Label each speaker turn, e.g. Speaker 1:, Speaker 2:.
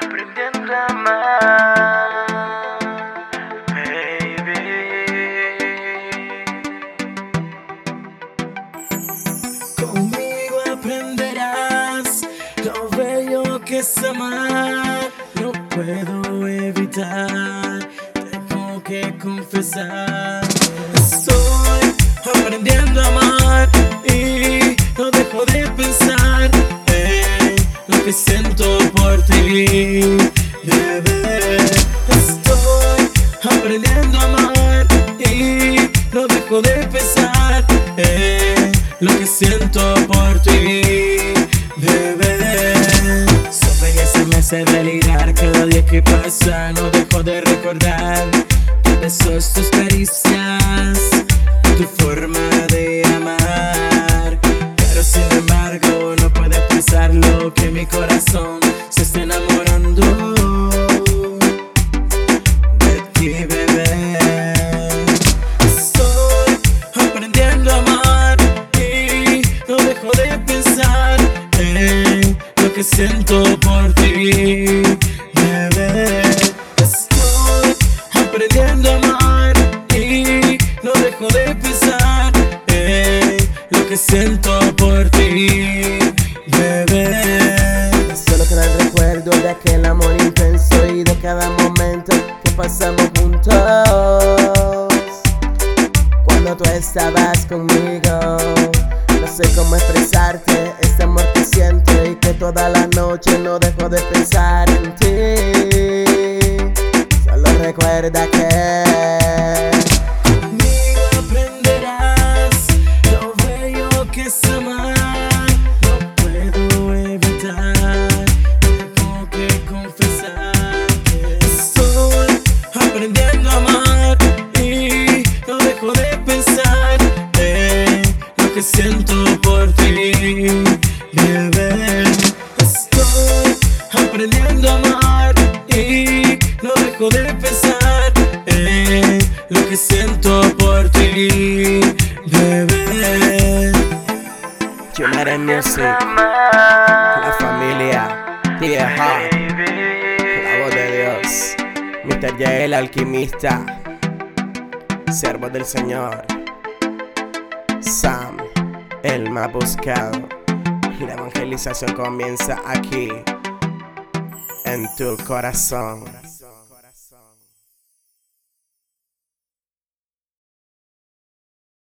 Speaker 1: aprendiendo a amar, baby.
Speaker 2: Conmigo aprenderás lo bello que es amar. No puedo evitar, tengo que confesar. Estoy aprendiendo a amar y no dejo de pensar que siento por ti, bebé. Estoy aprendiendo a amar y no dejo de pensar en lo que siento por ti, bebé. Su belleza me hace delirar cada día que pasa, no dejo de recordar tus besos, tus caricias, tu forma de mi corazón se está enamorando de ti, bebé. Estoy aprendiendo a amar y no dejo de pensar en lo que siento por ti, bebé. Estoy aprendiendo a amar y no dejo de pensar en lo que siento por ti,
Speaker 3: estabas conmigo, no sé cómo expresarte este amor que siento y que toda la noche no dejo de pensar en ti. Solo recuerda que
Speaker 2: que siento por ti, bebé. Estoy aprendiendo a amar y no dejo de pensar en lo que siento por ti, bebé.
Speaker 3: United Music, la familia, Hart, la voz de Dios, Mr. J el alquimista, siervo del Señor, Sam, el más buscado. La evangelización comienza aquí, en tu corazón.